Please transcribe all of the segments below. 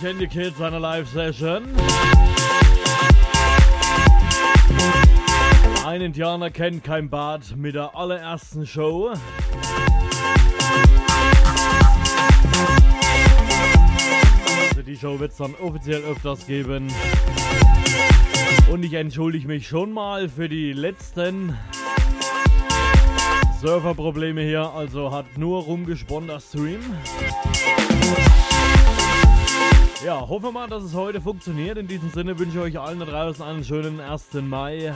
Candy Kids eine Live-Session. Ein Indianer kennt kein Bad mit der allerersten Show. Also die Show wird es dann offiziell öfters geben. Und ich entschuldige mich schon mal für die letzten Serverprobleme hier. Also hat nur rumgesponnen das Stream. Ja, hoffen wir mal, dass es heute funktioniert. In diesem Sinne wünsche ich euch allen da draußen einen schönen 1. Mai.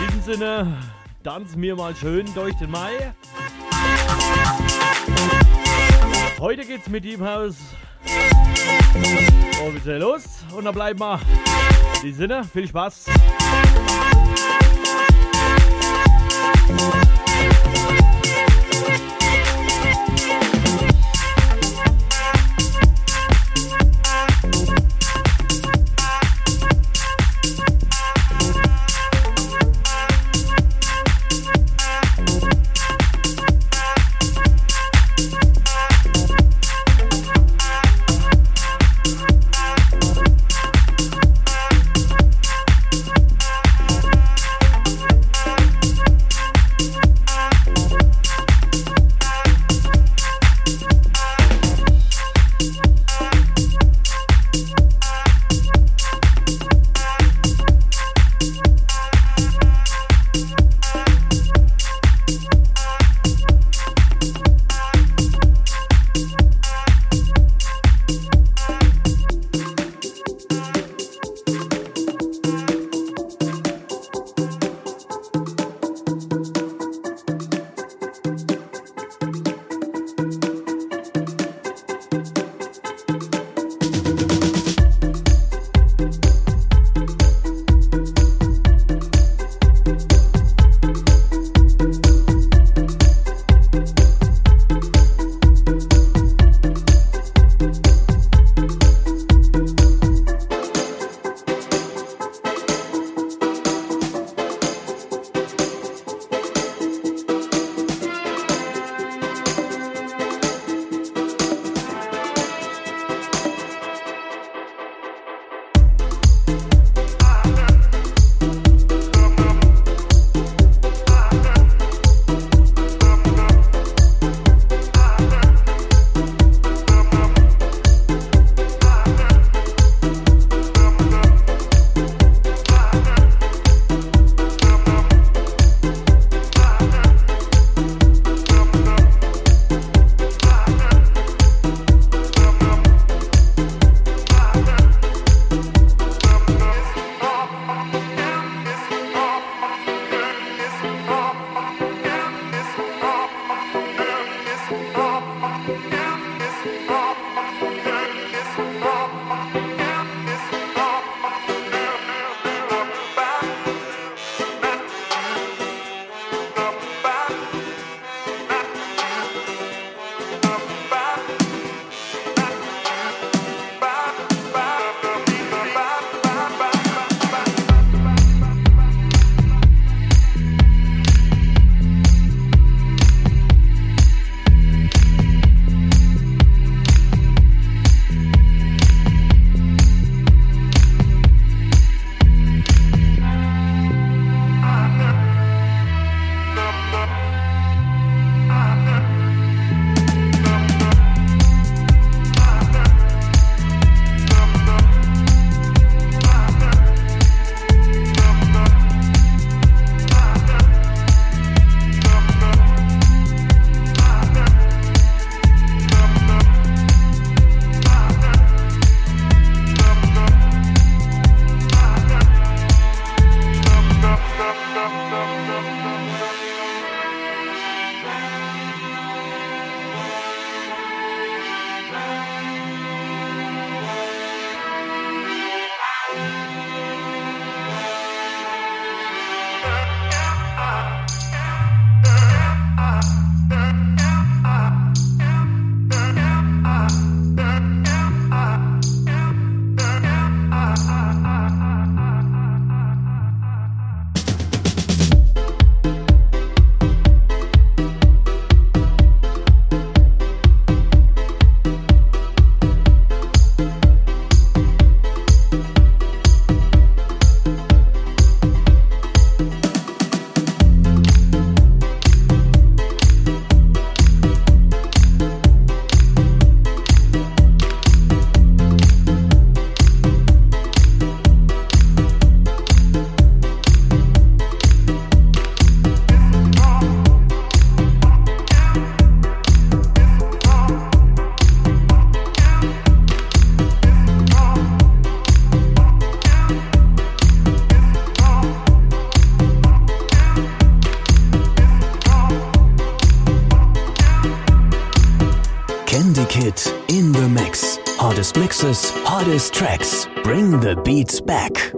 In diesem Sinne, tanzen wir mal schön durch den Mai. Heute geht's mit Deep House offiziell los und dann bleiben wir. In diesem Sinne, viel Spaß. Mixes, hottest tracks. Bring the beats back.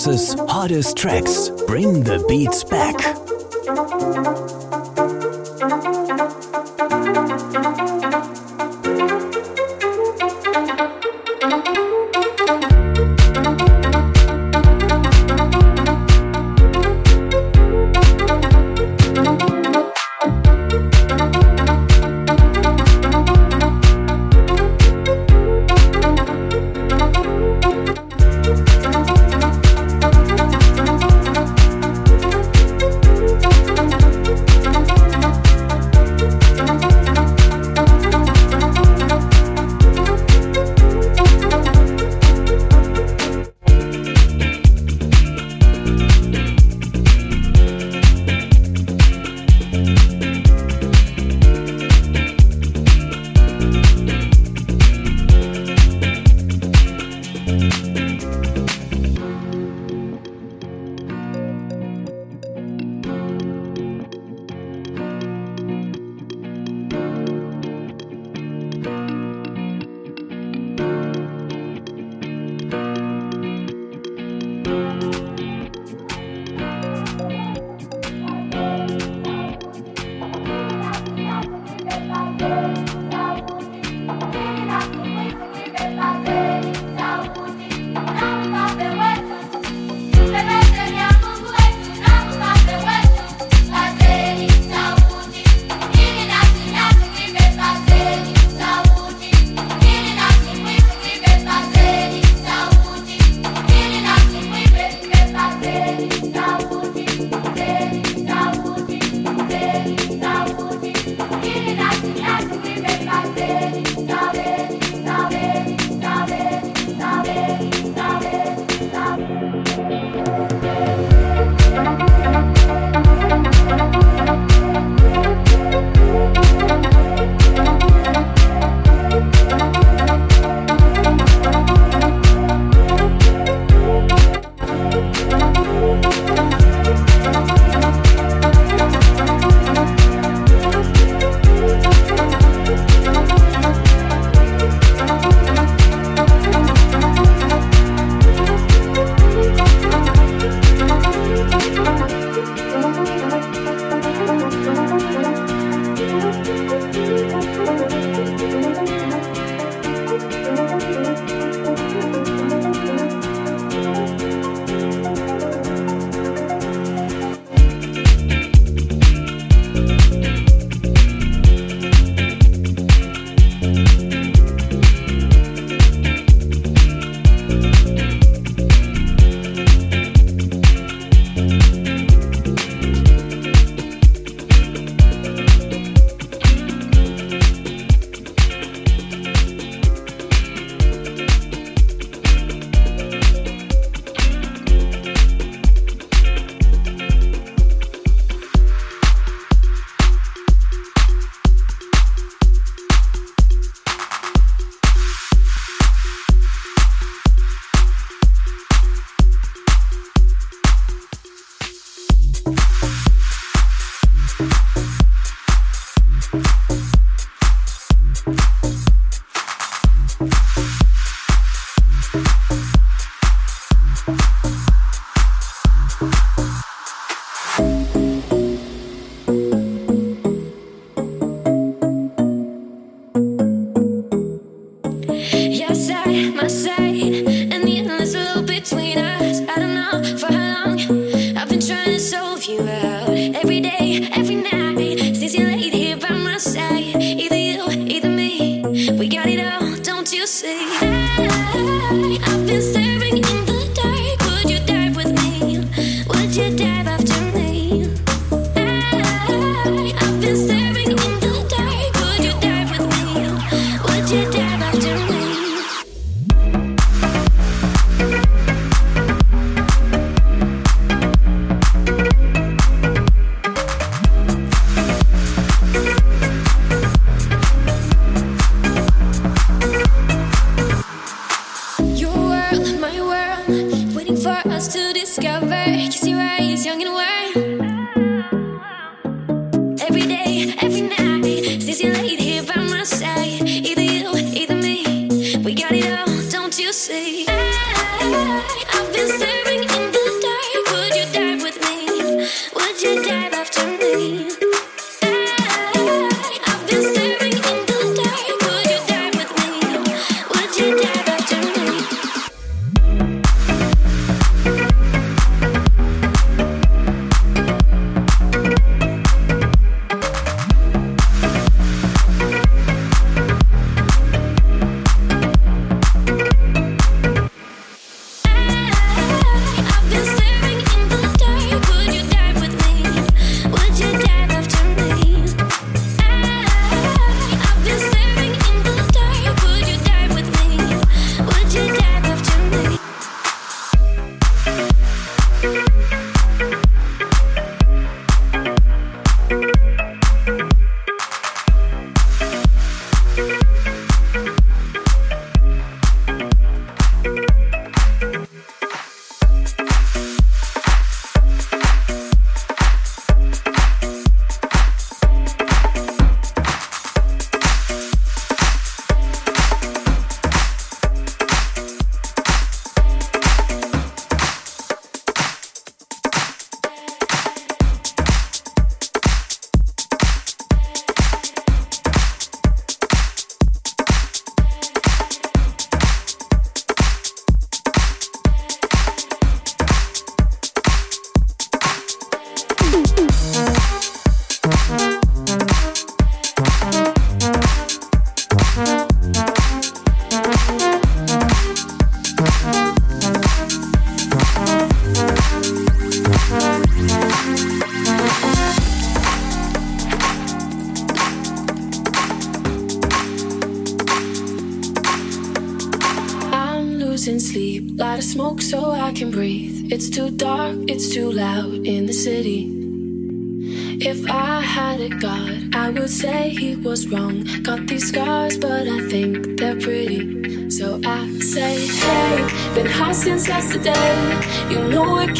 Hottest hottest tracks. Bring the beats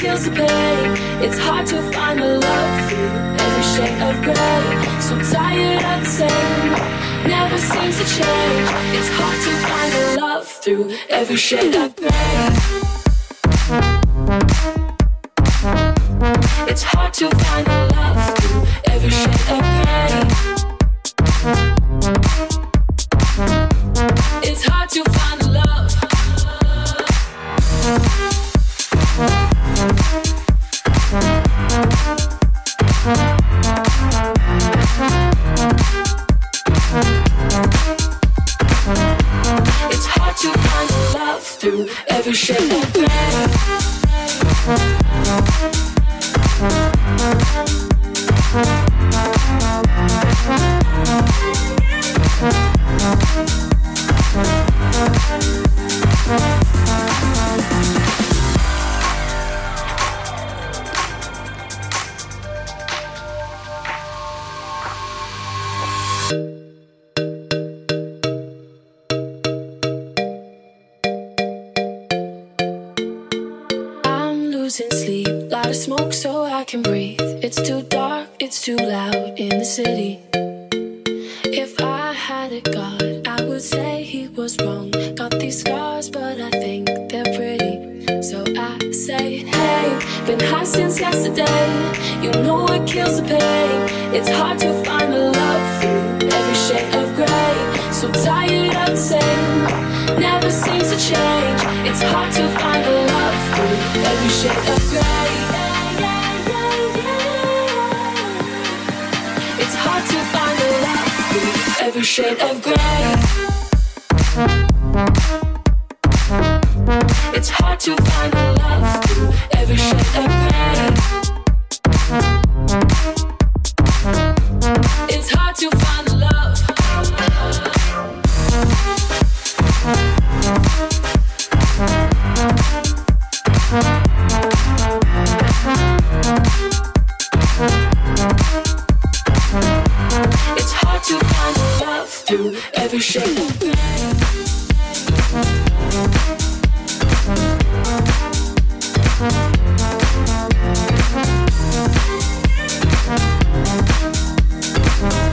the pain. It's hard to find the love through every shade of gray. So tired of the same, never seems to change. It's hard to find the love through every shade of gray. To find love through every. You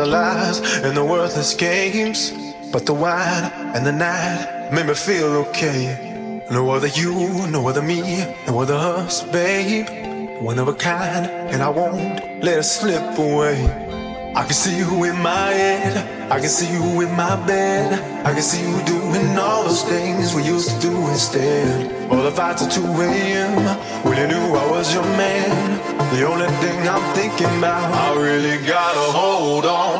and the worthless games. But the wine and the night made me feel okay. No other you, no other me, no other us, babe. One of a kind, and I won't let it slip away. I can see you in my head, I can see you in my bed. I can see you doing all those things we used to do instead. All the fights at 2 a.m. when you knew I was your man. The only thing I'm thinking about, I really gotta hold on.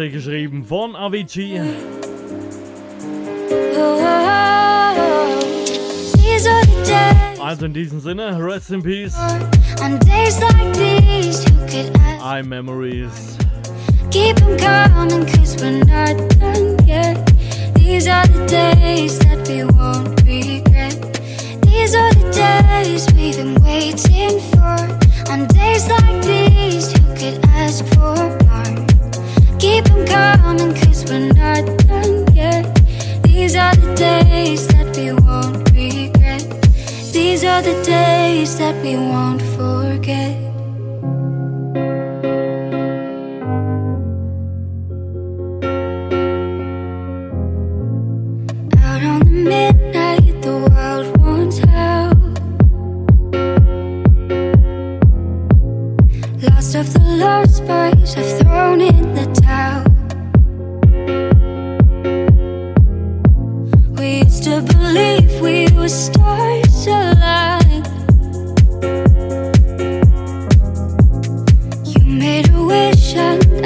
Platte geschrieben von Avicii. Oh, oh, oh, also in diesem Sinne, rest in peace. I memories. Keep them coming, cause we're not done yet. These are the days that we won't regret. These are the days we've been are the days that we won't forget.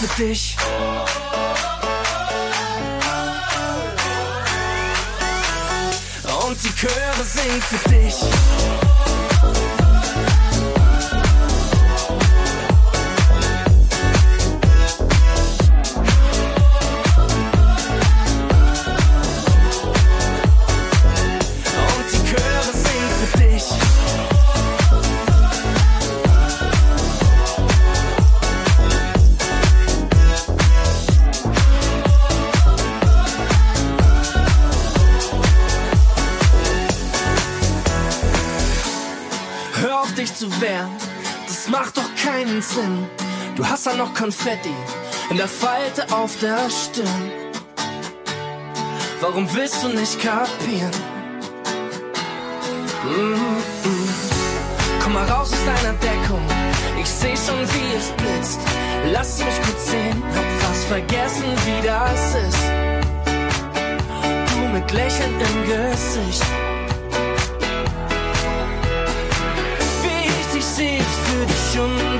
für dich. Und die Chöre singen für dich. Sinn. Du hast da noch Konfetti in der Falte auf der Stirn. Warum willst du nicht kapieren? Mm -mm. Komm mal raus aus deiner Deckung. Ich seh schon, wie es blitzt. Lass mich gut sehen, hab fast vergessen, wie das ist. Du mit Lächeln im Gesicht. Wie ich dich seh, für dich und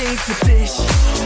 Chöre singen für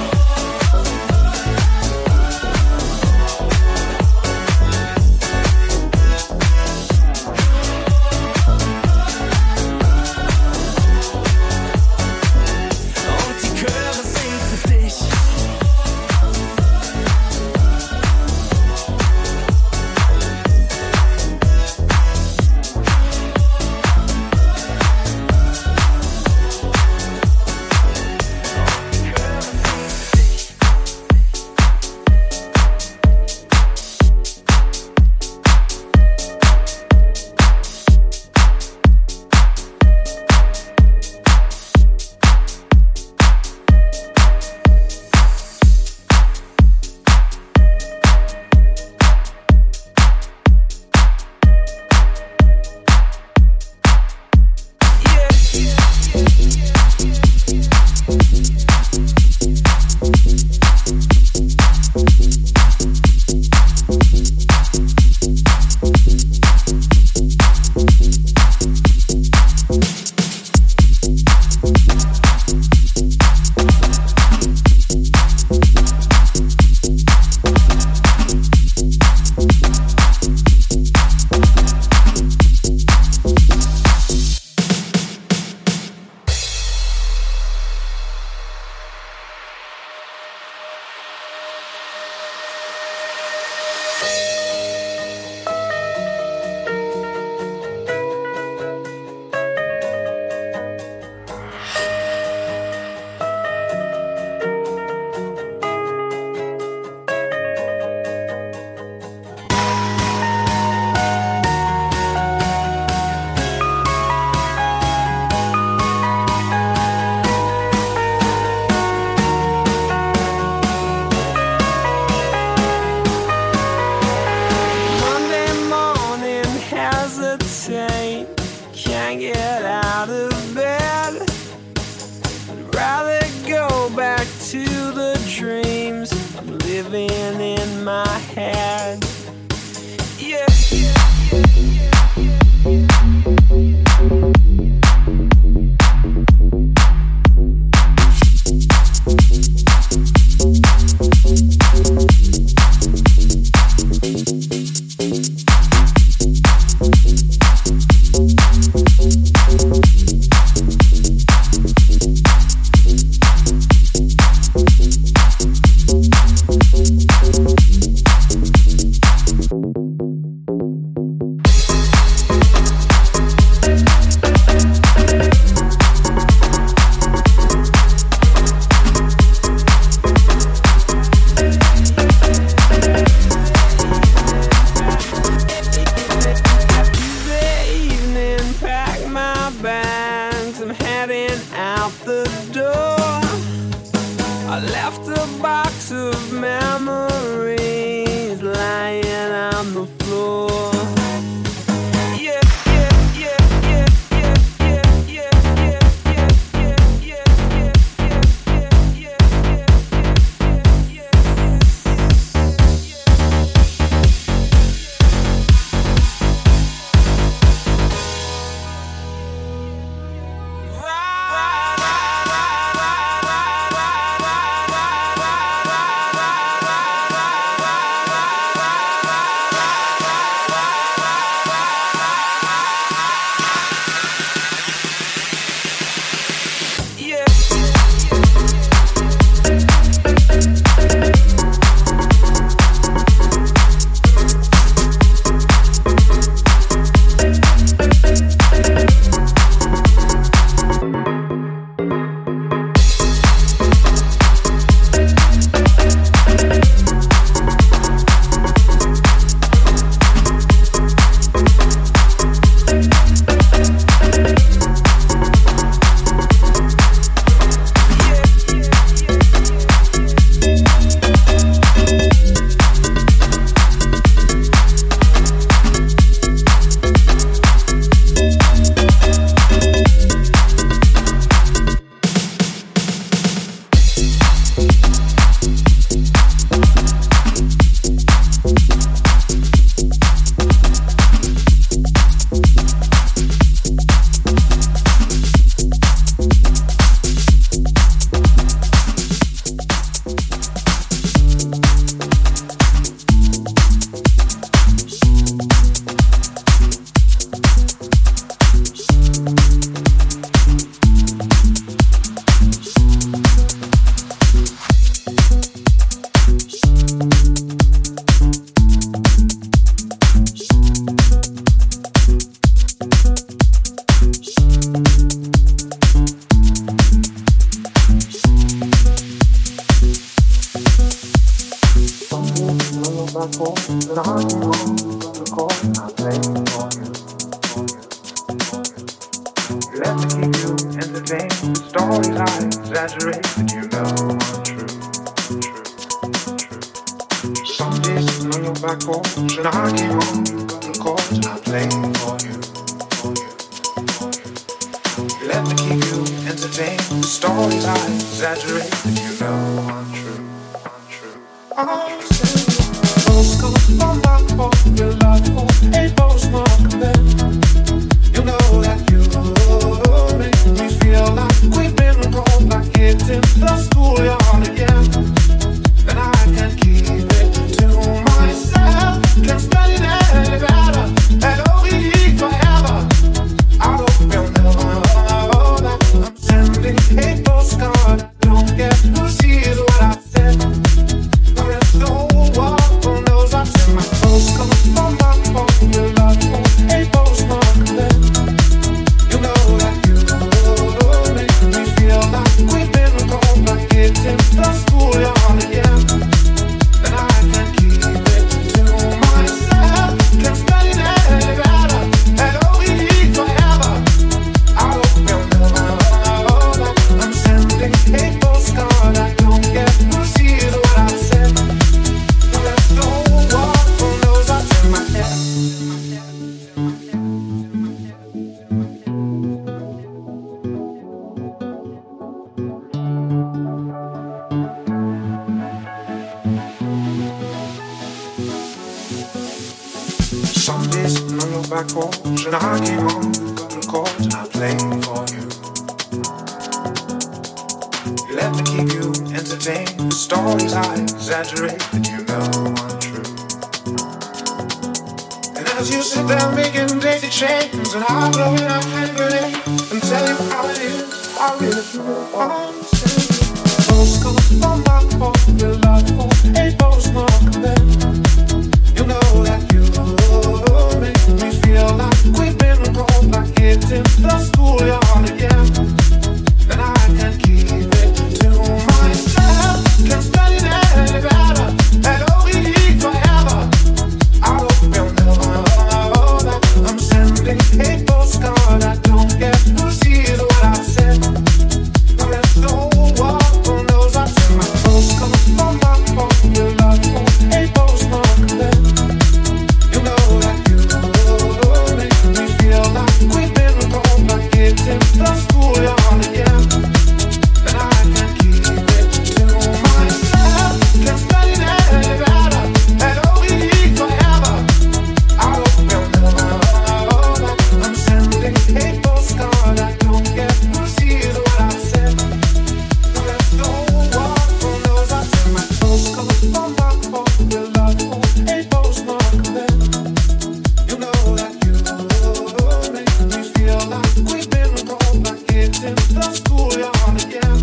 the school you're on again,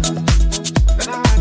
and I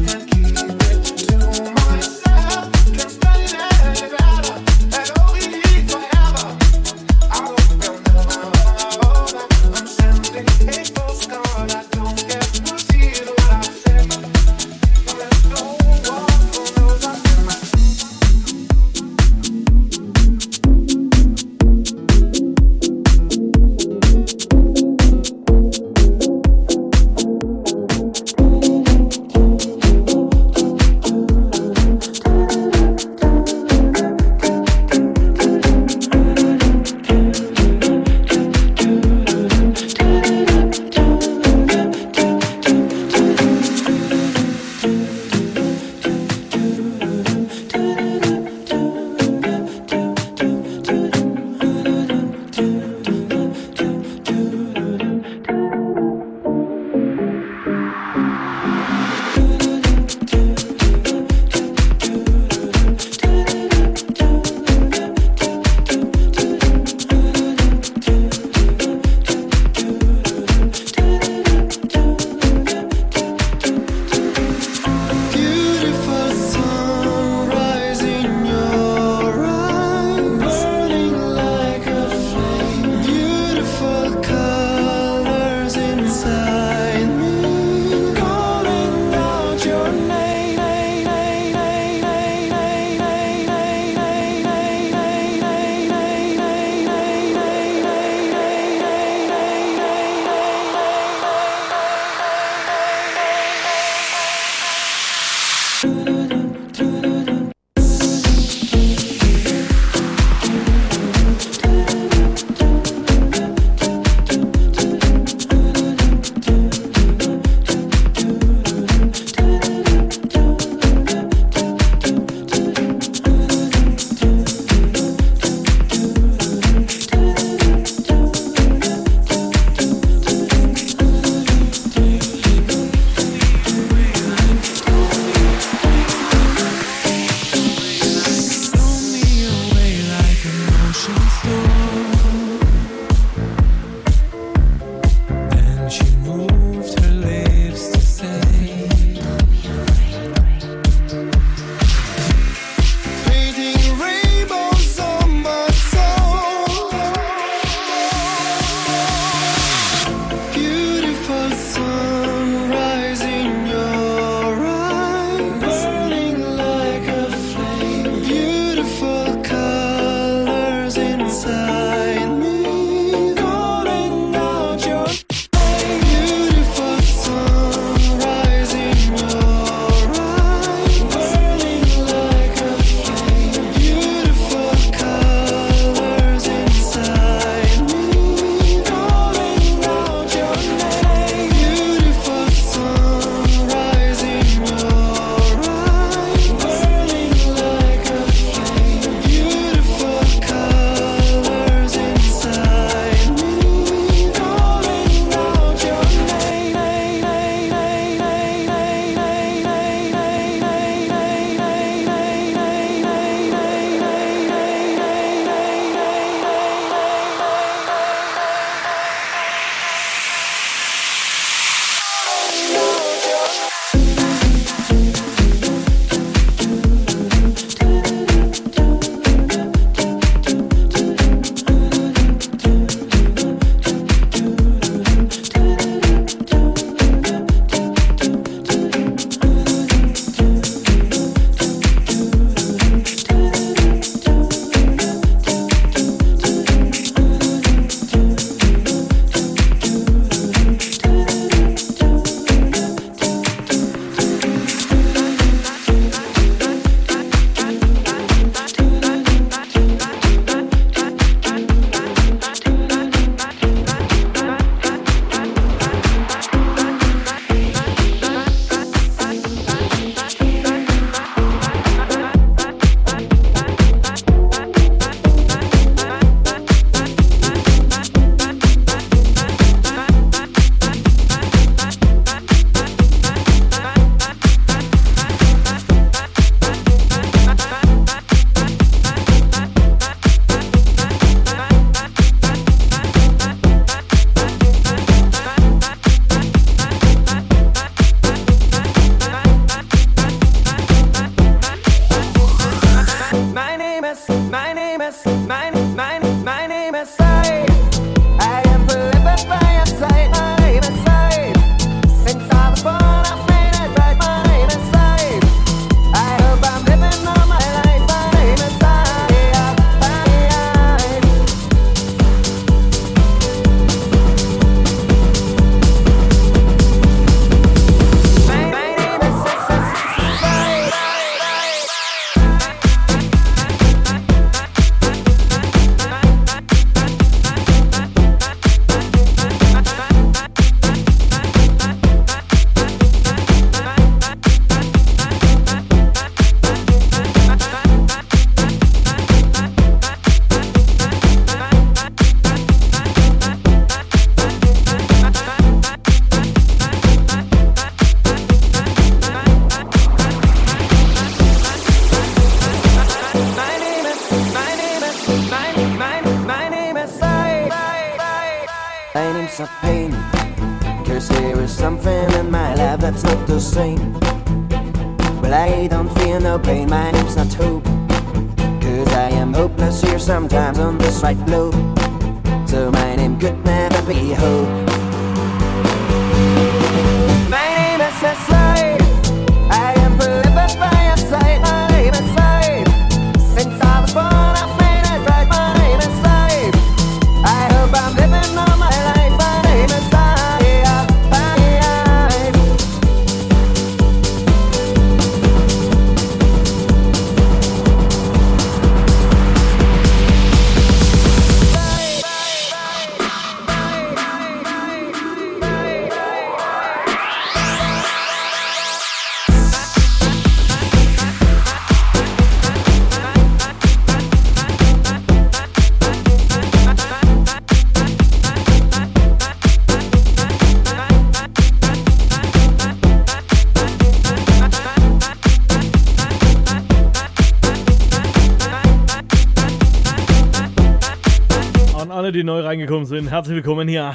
An alle, die neu reingekommen sind, herzlich willkommen hier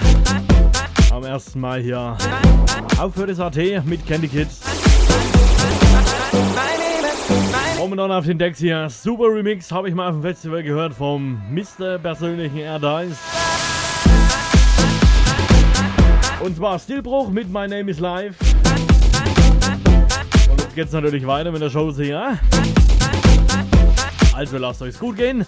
am ersten Mal hier auf für das AT mit Candy Kids. Momentan auf den Decks hier. Super Remix habe ich mal auf dem Festival gehört vom Mr. persönlichen Air Dice. Und zwar Stillbruch mit My Name is Live. Und jetzt geht's natürlich weiter mit der Show hier. Also lasst euch's gut gehen.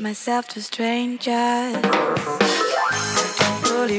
Myself to strangers. Don't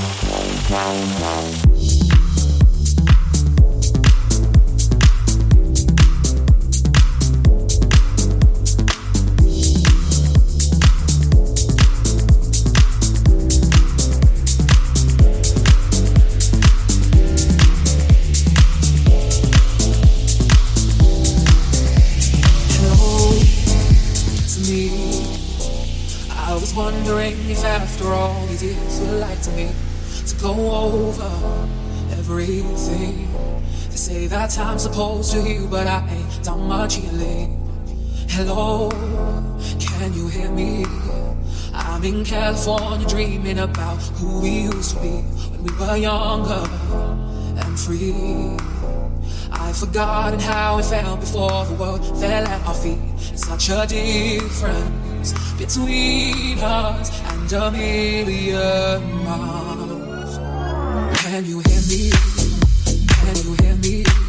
down, down, down. that's I'm supposed to heal, but I ain't done much healing. Hello, can you hear me? I'm in California dreaming about who we used to be when we were younger and free. I've forgotten how it felt before the world fell at our feet. It's such a difference between us and a million miles. Can you hear me? Can you hear me?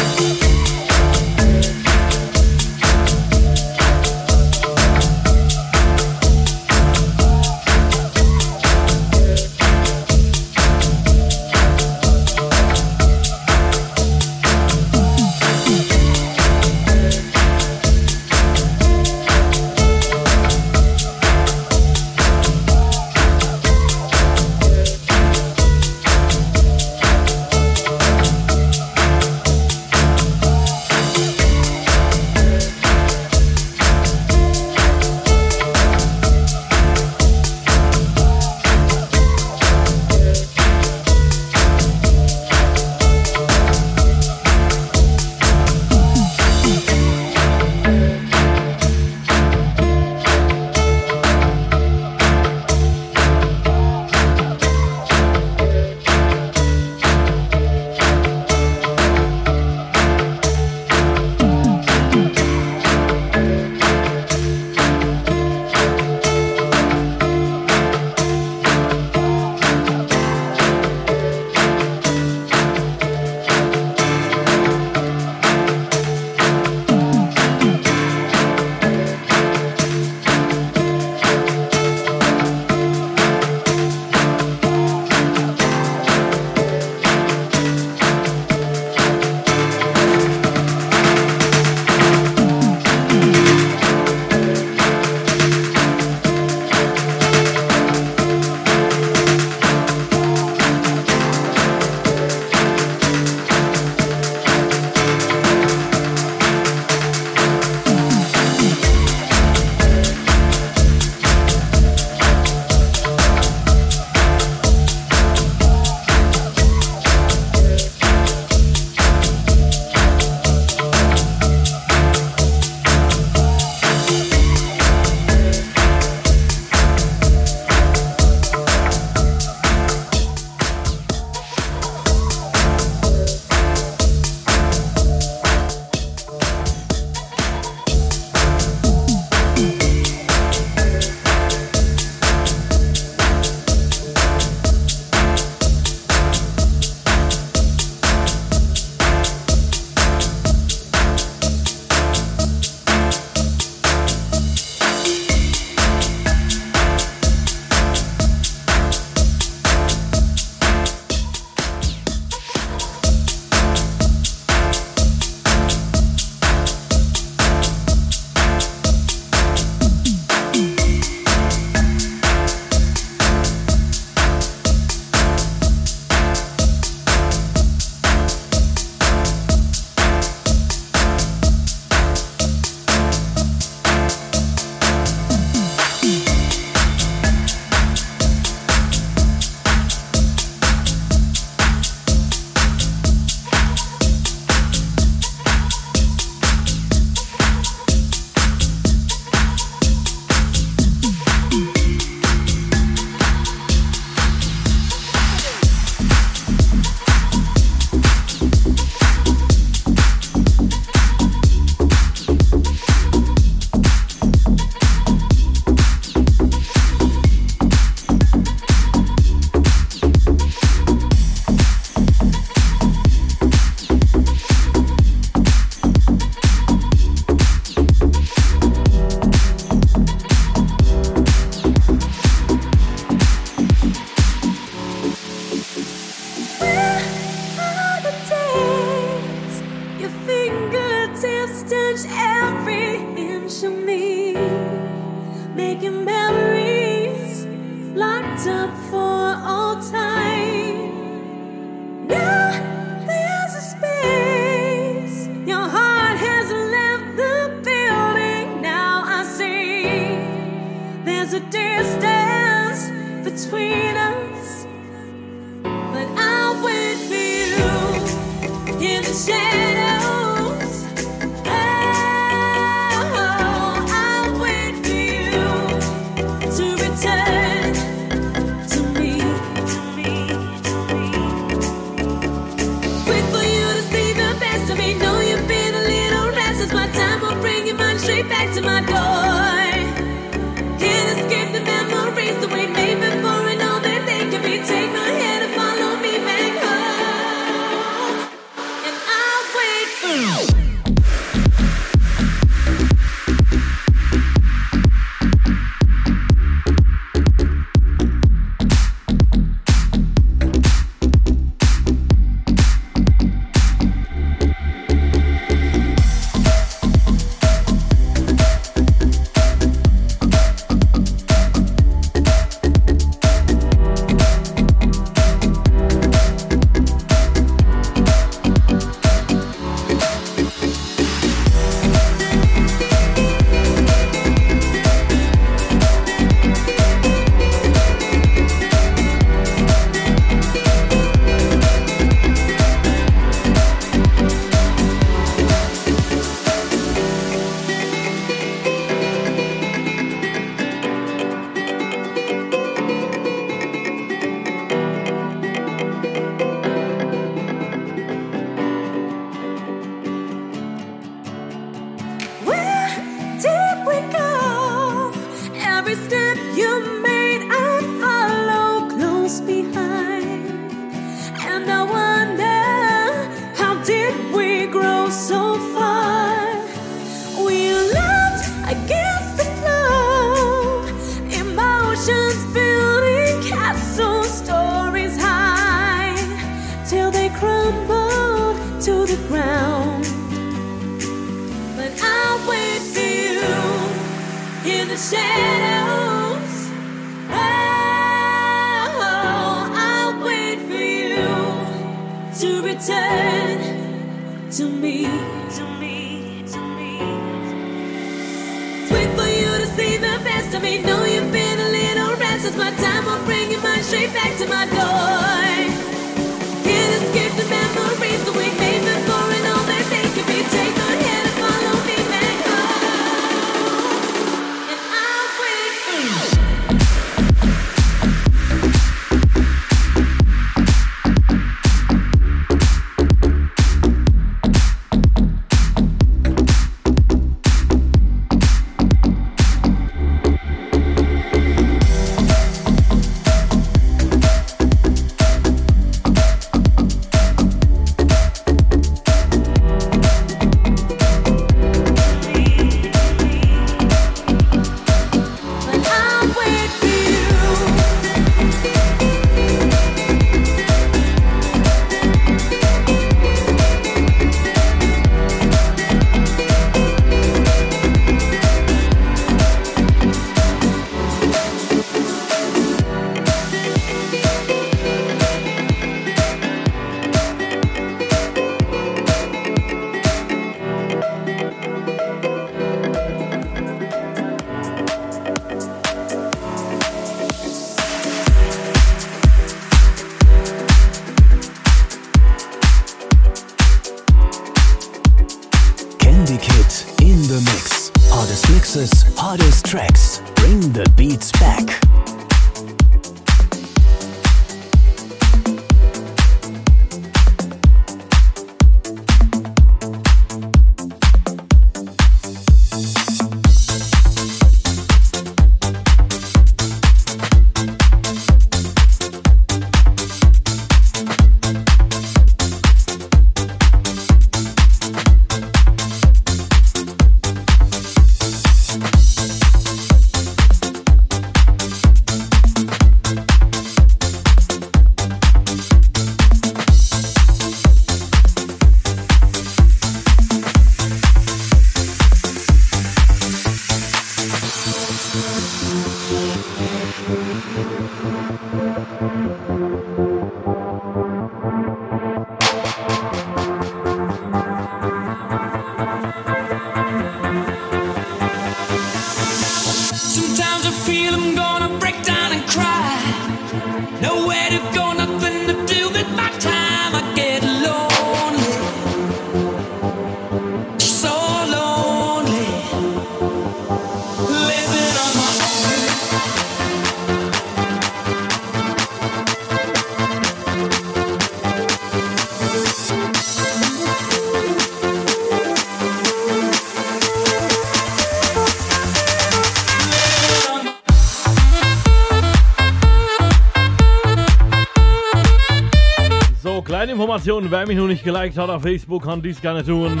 Information, wer mich noch nicht geliked hat auf Facebook, kann dies gerne tun.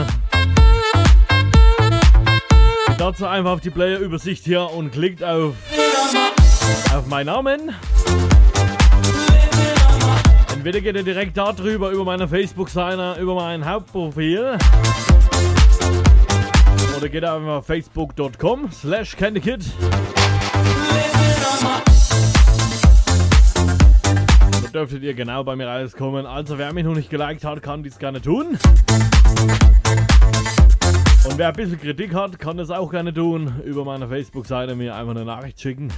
Dazu einfach auf die Player-Übersicht hier und klickt auf, auf meinen Namen. Entweder geht ihr direkt darüber, über meine Facebook-Seite, über mein Hauptprofil. Oder geht einfach auf facebook.com slash candykid. Dürftet ihr genau bei mir rauskommen. Also wer mich noch nicht geliked hat, kann dies gerne tun. Und wer ein bisschen Kritik hat, kann das auch gerne tun. Über meine Facebook-Seite mir einfach eine Nachricht schicken.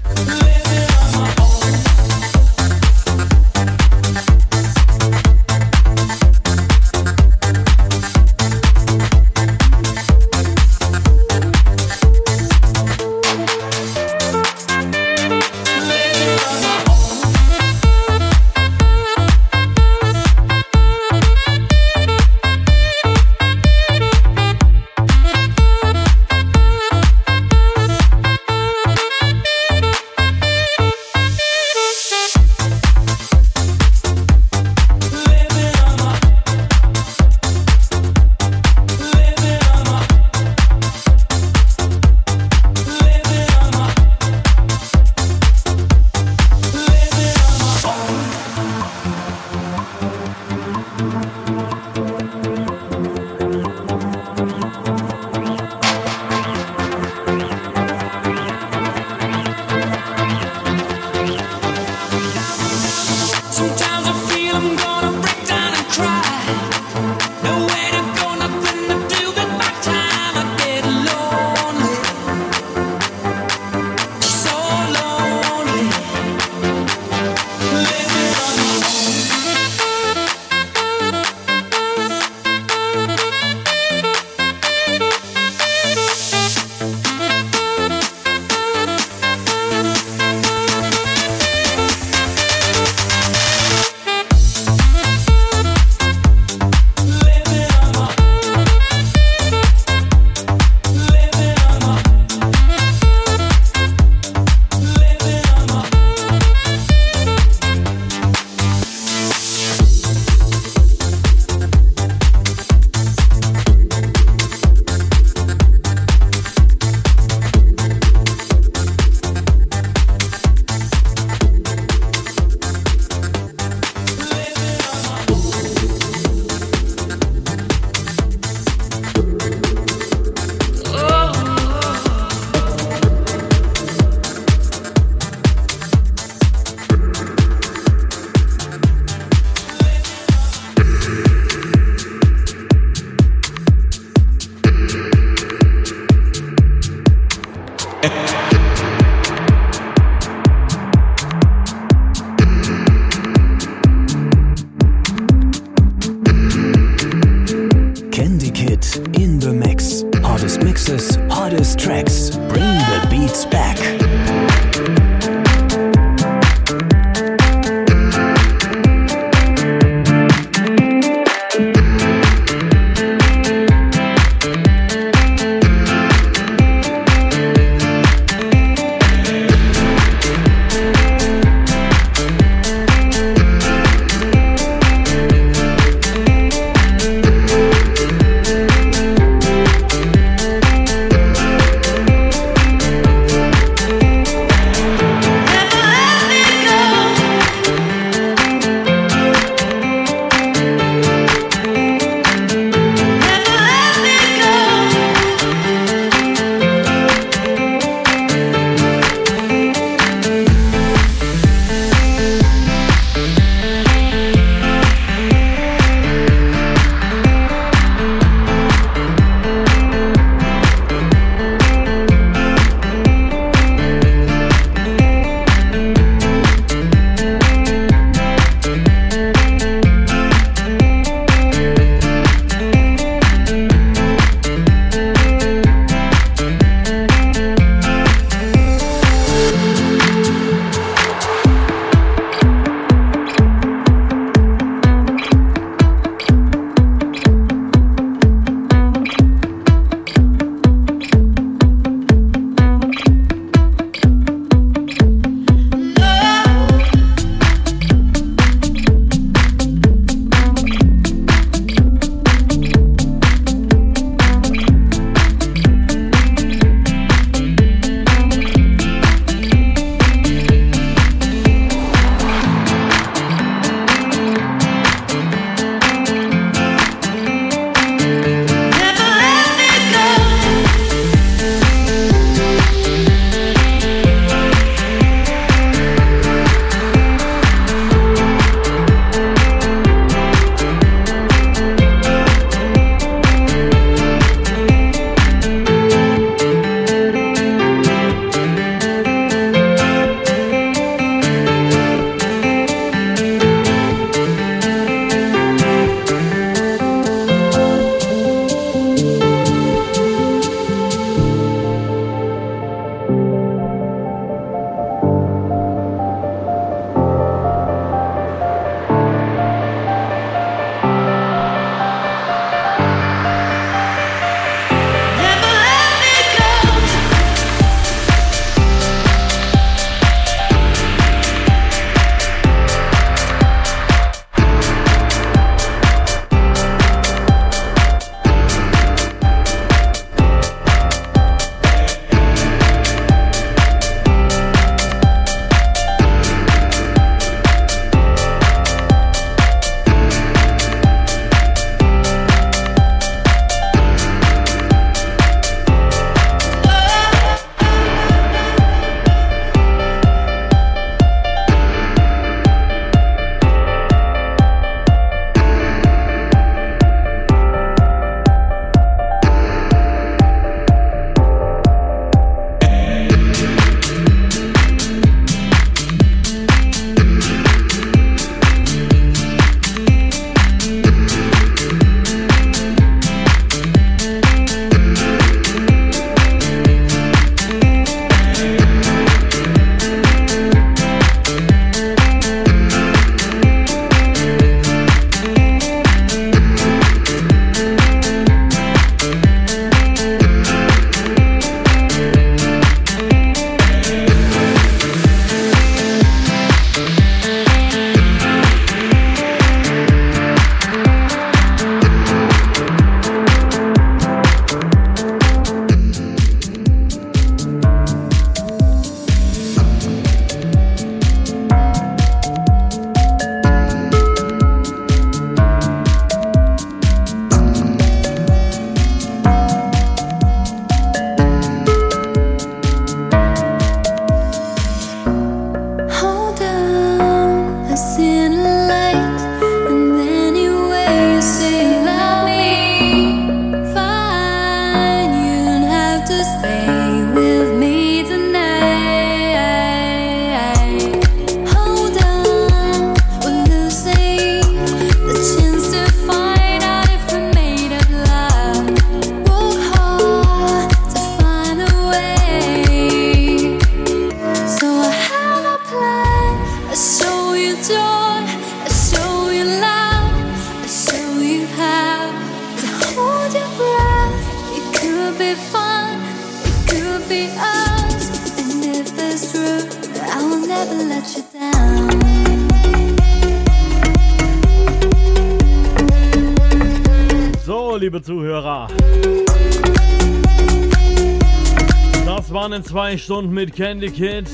Mit Candy Kid.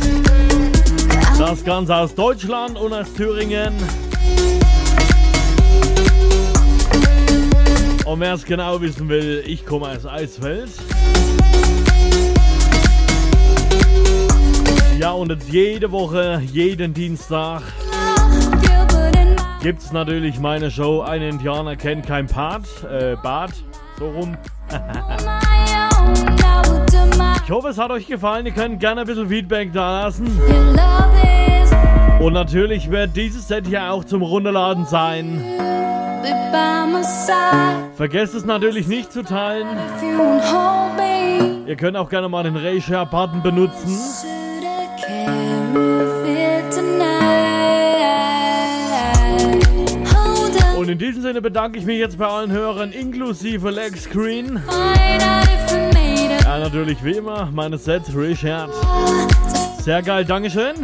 Das Ganze aus Deutschland und aus Thüringen. Und wer es genau wissen will, ich komme aus Eisfeld. Ja, und jetzt jede Woche, jeden Dienstag gibt's natürlich meine Show. Ein Indianer kennt kein Part, äh, Bart, so rum. Ich hoffe, es hat euch gefallen. Ihr könnt gerne ein bisschen Feedback da lassen. Und natürlich wird dieses Set hier auch zum Runterladen sein. Vergesst es natürlich nicht zu teilen. Ihr könnt auch gerne mal den Rayshare-Button benutzen. Und in diesem Sinne bedanke ich mich jetzt bei allen Hörern, inklusive Lex Screen. Ja, natürlich wie immer, meine Sets Richard. Sehr geil, Dankeschön.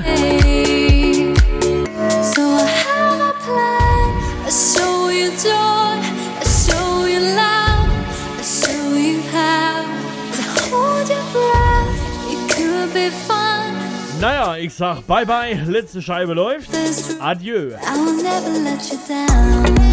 So I have a plan. I show you joy. I show you love. I show you how to hold your breath. It could be fun. Naja, ich sag bye bye, letzte Scheibe läuft. Adieu. I will never let you down.